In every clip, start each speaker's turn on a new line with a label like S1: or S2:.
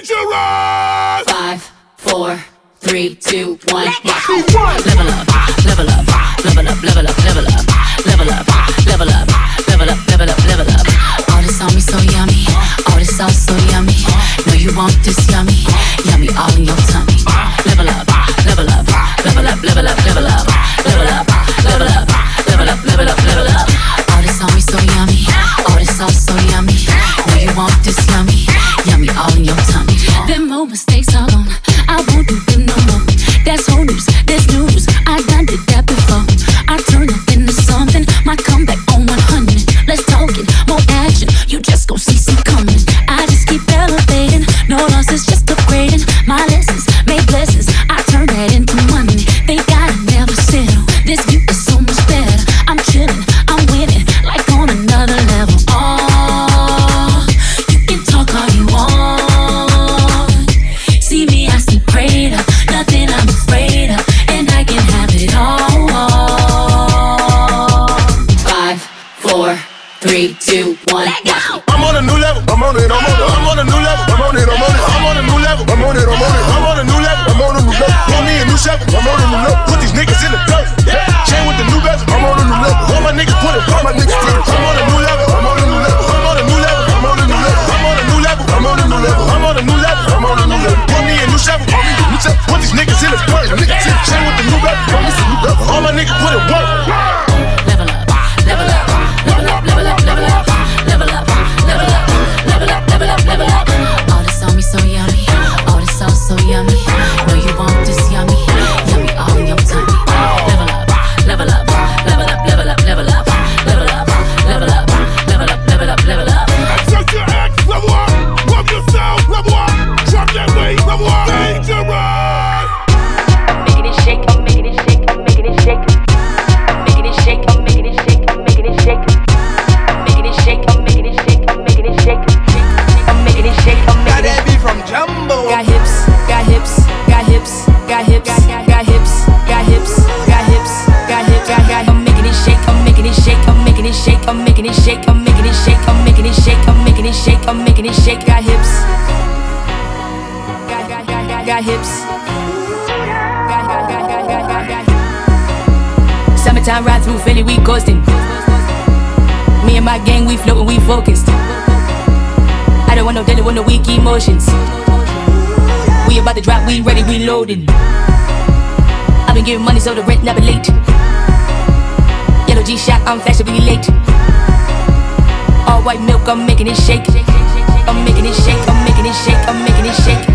S1: dangerous.
S2: Five, four, three, two, one. Level up, level up, level up, level up, level up, level up, level up, level up, level up, level up, level up. All this on me so yummy, all this sauce so yummy. Know you want this yummy, yummy all in your tummy. Level up, level up, level up, level up, level up, three, two, one.
S1: I'm on
S3: got
S4: hips, got hips, got hips, got hips, got hips, got got. I'm making it shake, I'm making it shake, I'm making it shake, I'm making it shake, I'm making it shake, I'm making it shake, I'm making it shake, I'm making it shake. Got hips, got hips. Summertime ride through Philly, we coasting. Me and my gang, we floating, we focused. I don't want no daily, want no weak emotions. About to drop, we ready, we loading. I've been giving money so the rent never late. Yellow G-Shock, I'm fashionably late. All white milk, I'm making it shake. I'm making it shake, I'm making it shake, I'm making it shake.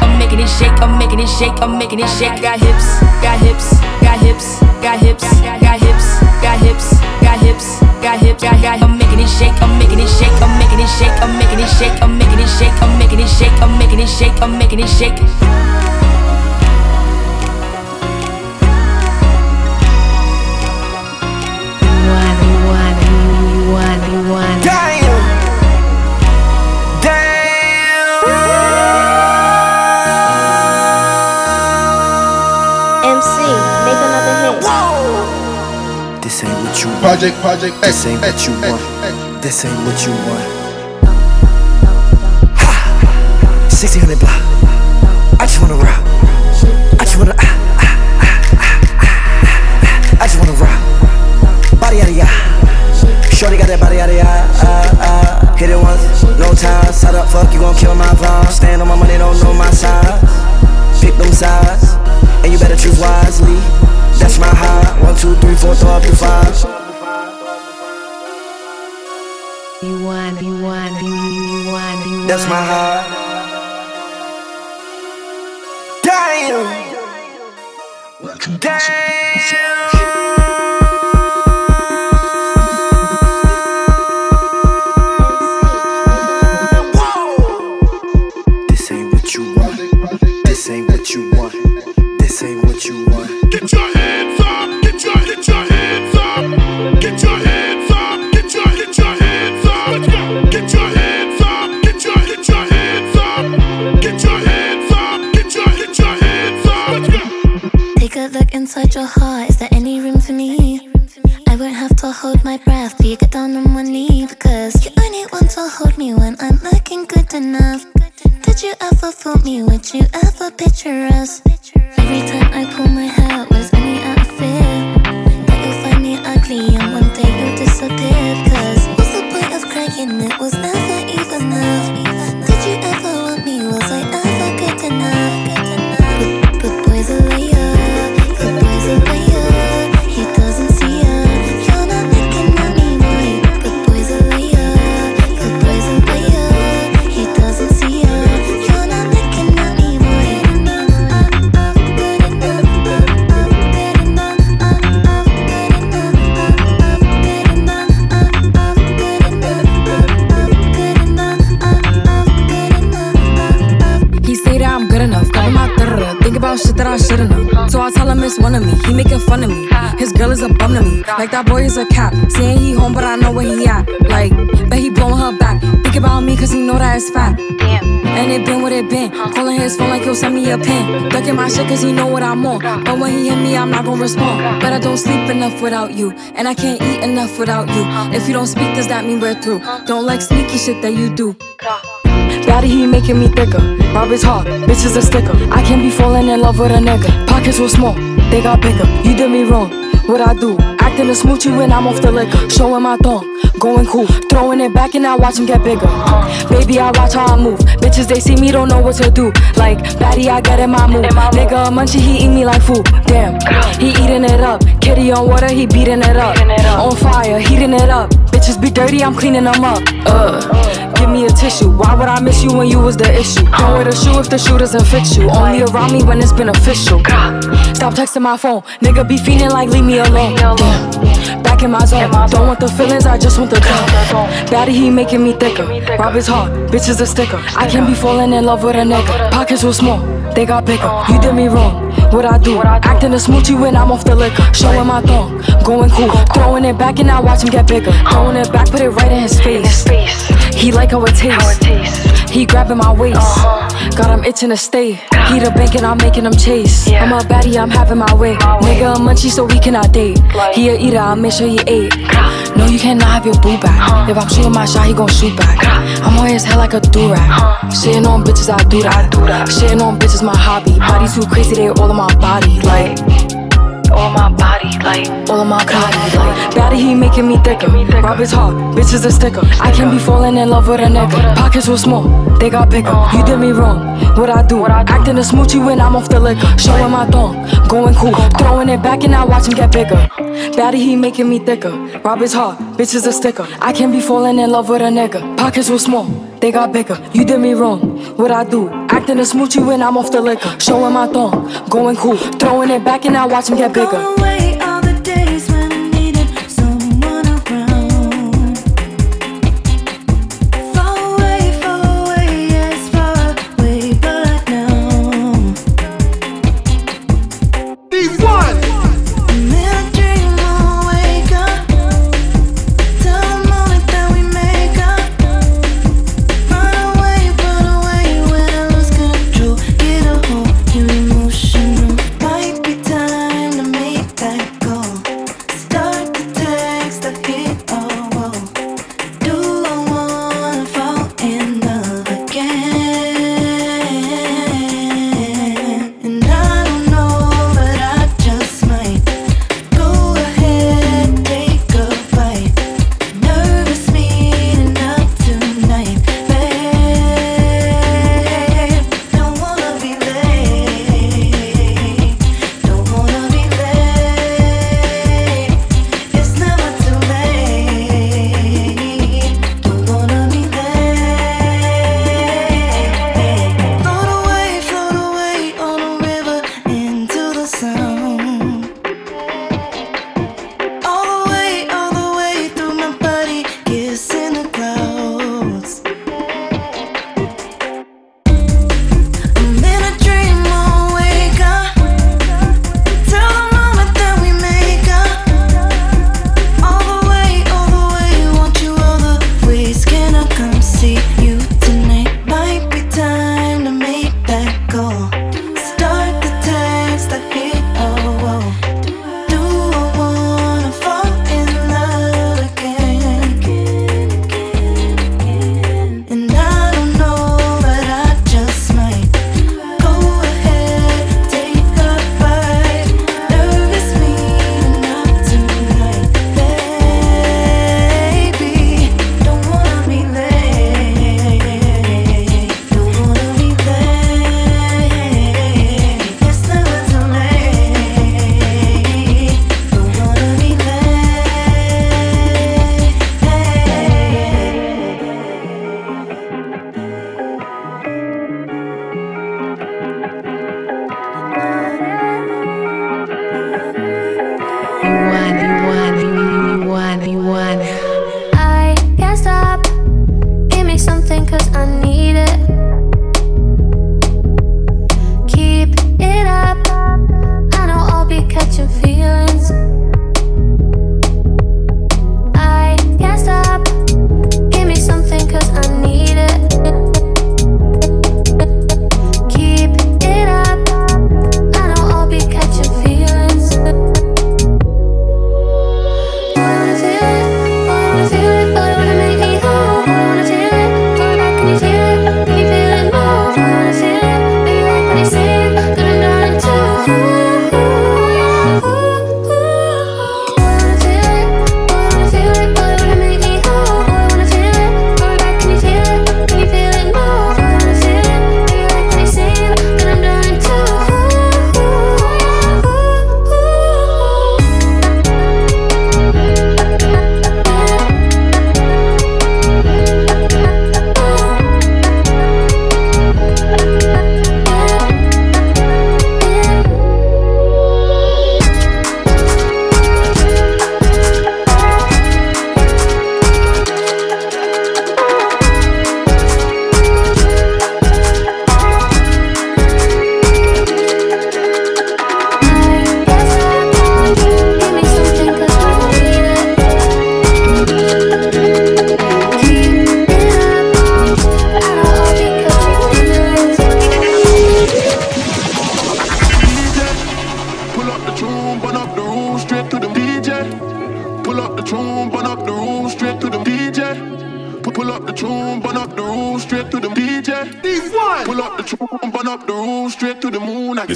S4: I'm making it shake, I'm making it shake, I'm making it shake. Got hips, got hips, got hips, got hips, got hips, got hips, got hips, got hips, got got. I'm making it shake, I'm making it shake, I'm making it shake, I'm making it shake, I'm making it shake, I'm making it shake, I'm making it shake, I'm making it shake.
S5: Project, project,
S6: This ain't what you want. This ain't what you want. Ha! 1600 block. I just wanna rock. I just wanna. Ah, ah, ah. I just wanna rock. Body out of ya. Shorty got that body out of ya. Hit it once, no time. Side up, fuck, you gon' kill my vibe. Stand on my money, don't know my size. That's my heart. Damn. Damn.
S7: Ever fool me? Would you ever picture us? Every time I pull my hair, was any out of fear that you'll find me ugly and one day you'll disappear? Cause what's the point of crying? It was never enough,
S8: got out da Think about shit that I shouldn't know. So I tell him it's one of me. He making fun of me. His girl is a bum to me. Like that boy is a cap. Saying he home, but I know where he at. Like, but he blowing her back. Think about me, cause he know that it's fat. And it been what it been. Calling his phone like he'll send me a pin. Ducking my shit cause he know what I'm on. But when he hit me, I'm not gonna respond. But I don't sleep enough without you. And I can't eat enough without you. If you don't speak, does that mean we're through? Don't like sneaky shit that you do. Daddy, he making me thicker. Rob his heart, bitch is a sticker. I can't be falling in love with a nigga. Pockets were small, they got bigger. You did me wrong, what I do? Acting a smoochie when I'm off the liquor. Showing my thong, going cool. Throwing it back and I watch him get bigger. Baby, I watch how I move. Bitches, they see me, don't know what to do. Like, baddie, I get in my mood. Nigga, a munchie, he eat me like food. Damn, he eating it up. Kitty on water, he beating it up. On fire, heating it up. Bitches be dirty, I'm cleaning them up. Uh, give me a tissue. Why would I miss you when you was the issue? Don't wear the shoe if the shoe doesn't fit you. Only around me when it's beneficial. Stop texting my phone. Nigga be feeling like leave me alone. Damn. Back in my zone. Don't want the feelings, I just want the come. Daddy, he making me thicker. Rob his heart, bitch is a sticker. I can't be falling in love with a nigga. Pockets were small, they got bigger. You did me wrong. What I do? Acting a smoochie when I'm off the liquor. Showing my thong, going cool. Throwing it back and I watch him get bigger. Throwing it back, put it right in his face. He like how it tastes. He grabbing my waist. Got him itching to stay. He the bank and I'm making him chase. I'm a baddie, I'm having my way. Nigga a munchie, so we cannot date. He a eater, I make sure he ate. Cannot have your boo back. If I'm shooting my shot, he gon' shoot back. I'm on his head like a do-rag. Shitting on bitches, I do that. Shitting on bitches, my hobby. Body too crazy, they all on my body. Like, all my body, like all of my body, like Daddy, he making me thicker. Rob his heart, bitch is a sticker. I can't be falling in love with a nigga. Pockets were small, they got bigger. Uh-huh. You did me wrong, what I do? Acting a smoochie when I'm off the liquor. Showing my thong, going cool. Uh-huh. Throwing it back and I watch him get bigger. Daddy, he making me thicker. Rob his heart, bitch is a sticker. I can't be falling in love with a nigga. Pockets were small, they got bigger. You did me wrong, what I do? Acting a smoochie when I'm off the liquor. Showing my thong, going cool. Throwing it back and I watch him get bigger.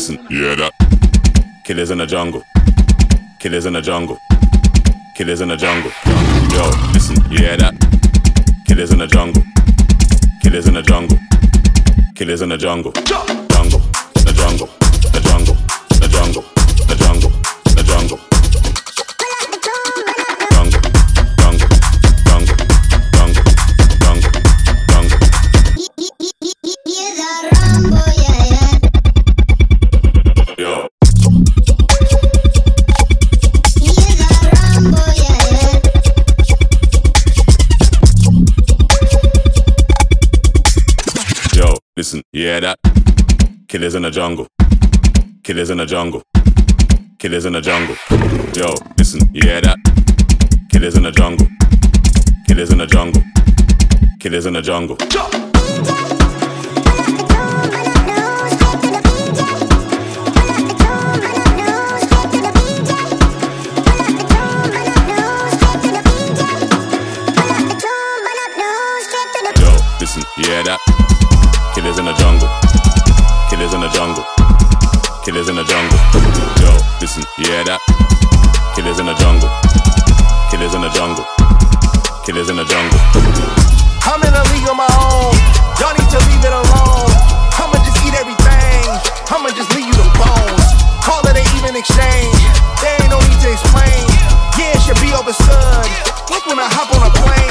S9: Listen, yeah that. Killers in the jungle. Killers in the jungle. Killers in the jungle. Yo, listen, yeah that. Killers in the jungle. Killers in the jungle. Killers in the jungle. Jungle. Jungle. The jungle. Listen, yeah that. Killers in the jungle. Killers in the jungle. Killers in the jungle. Yo, listen, yeah that. Killers in the jungle. Killers in the jungle. Killers in the jungle. The jungle. Killers in the jungle. Yo, listen, yeah that. Killers in the jungle. Killers in the jungle. Killers in the jungle.
S10: I'm in a league of my own. Y'all need to leave it alone. I'ma just eat everything. I'ma just leave you the bones. Call it an even exchange. There ain't no need to explain. Yeah, it should be understood. Like when I hop on a plane,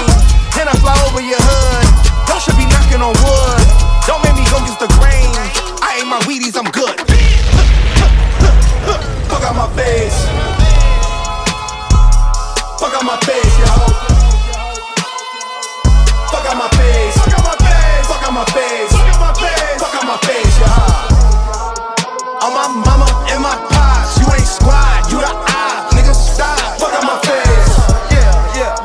S10: my face, yeah. On my mama and my pops, you ain't squad, you the eye, nigga stop. Fuck out my face. Yeah, yeah.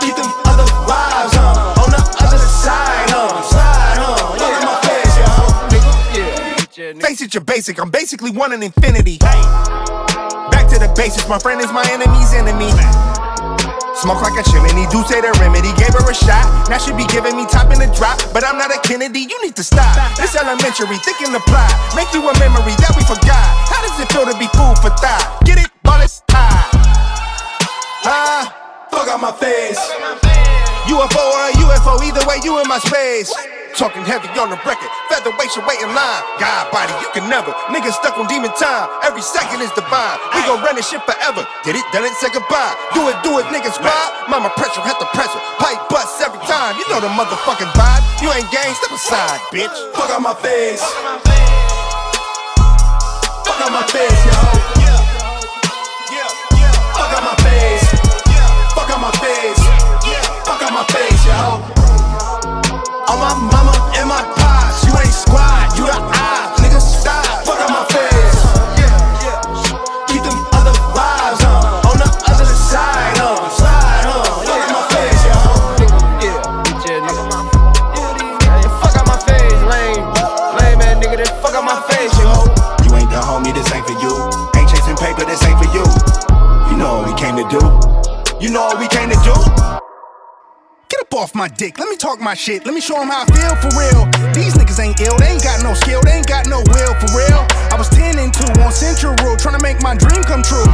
S10: Keep them other vibes, huh? On the other side, huh? Slide, huh? Fuck out my face, yo. Face it, you're basic. I'm basically one in infinity. Back to the basics. My friend is my enemy's enemy. Smoke like a chimney, do say the remedy. Gave her a shot, now she be giving me top in the drop. But I'm not a Kennedy, you need to stop. This elementary, thinking the plot. Make you a memory that we forgot. How does it feel to be food for thought? Get it? All it's high. Ah, fuck out my face. UFO or a UFO, either way, you in my space. Talking heavy on the record, featherweight should wait in line. God body, you can never. Niggas stuck on demon time, every second is divine. We gon' run this shit forever. Did it, done it, say goodbye. Do it, do it, niggas squad. Mama pressure, had the pressure. Pipe bust every time. You know the motherfucking vibe. You ain't gang, step aside, bitch. Fuck out my face. You
S11: know what we came to do.
S10: Get up off my dick, let me talk my shit, let me show 'em how I feel for real. These niggas ain't ill, they ain't got no skill, they ain't got no will for real. I was 10 and 2 on Central Road, trying to make my dream come true.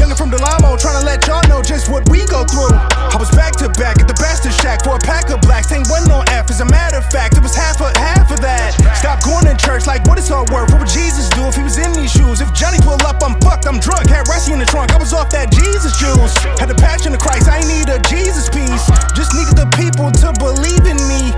S10: Younger from Del Amo, tryna let y'all know just what we go through. I was back to back at the bastard shack for a pack of blacks. Ain't one no F, as a matter of fact, it was half of half of that. Stop going to church, like what is all worth? What would Jesus do if he was in these shoes? If Johnny pull up, I'm fucked, I'm drunk. Had Ricey in the trunk, I was off that Jesus juice. Had the passion of Christ, I need a Jesus piece. Just needed the people to believe in me.